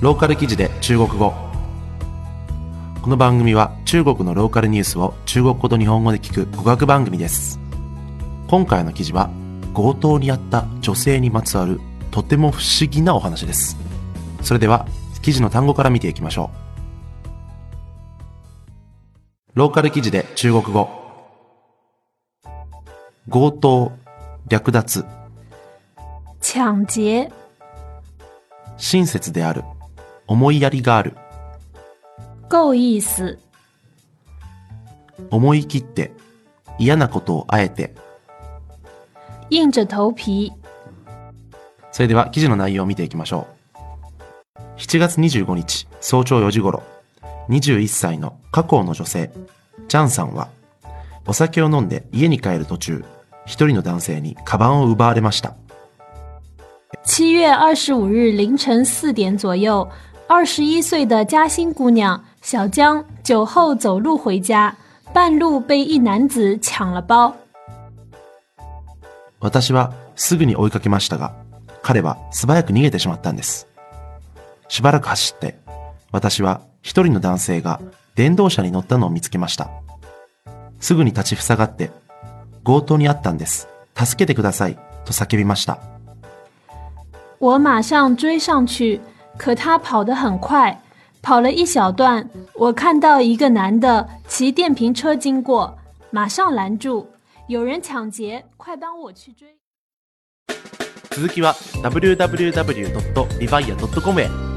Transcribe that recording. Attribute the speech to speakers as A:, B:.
A: ローカル記事で中国語。この番組は中国のローカルニュースを中国語と日本語で聞く語学番組です。今回の記事は強盗にあった女性にまつわるとても不思議なお話です。それでは記事の単語から見ていきましょう。ローカル記事で中国語。強盗略奪。
B: 抢劫、
A: 親切である思いやりがある。
B: 够意思、
A: 思い切って嫌なことをあえて。
B: 硬着头皮、
A: それでは記事の内容を見ていきましょう。7月25日早朝4時頃21歳の華光の女性ジャンさんはお酒を飲んで家に帰る途中一人の男性にカバンを奪われました。
B: 七月二十五日凌晨四点左右，二十一岁的嘉兴姑娘小江酒后走路回家，半路被一男子抢了包。
A: 私はすぐに追いかけましたが、彼は素早く逃げてしまったんです。しばらく走って、私は一人の男性が電動車に乗ったのを見つけました。すぐに立ちふさがって、強盗にあったんです。助けてください。と叫びました。
B: 我马上追上去，可他跑得很快，跑了一小段，我看到一个男的骑电瓶车经过，马上拦住，有人抢劫，快帮我去追。
A: 続きは www.rivia.com へ。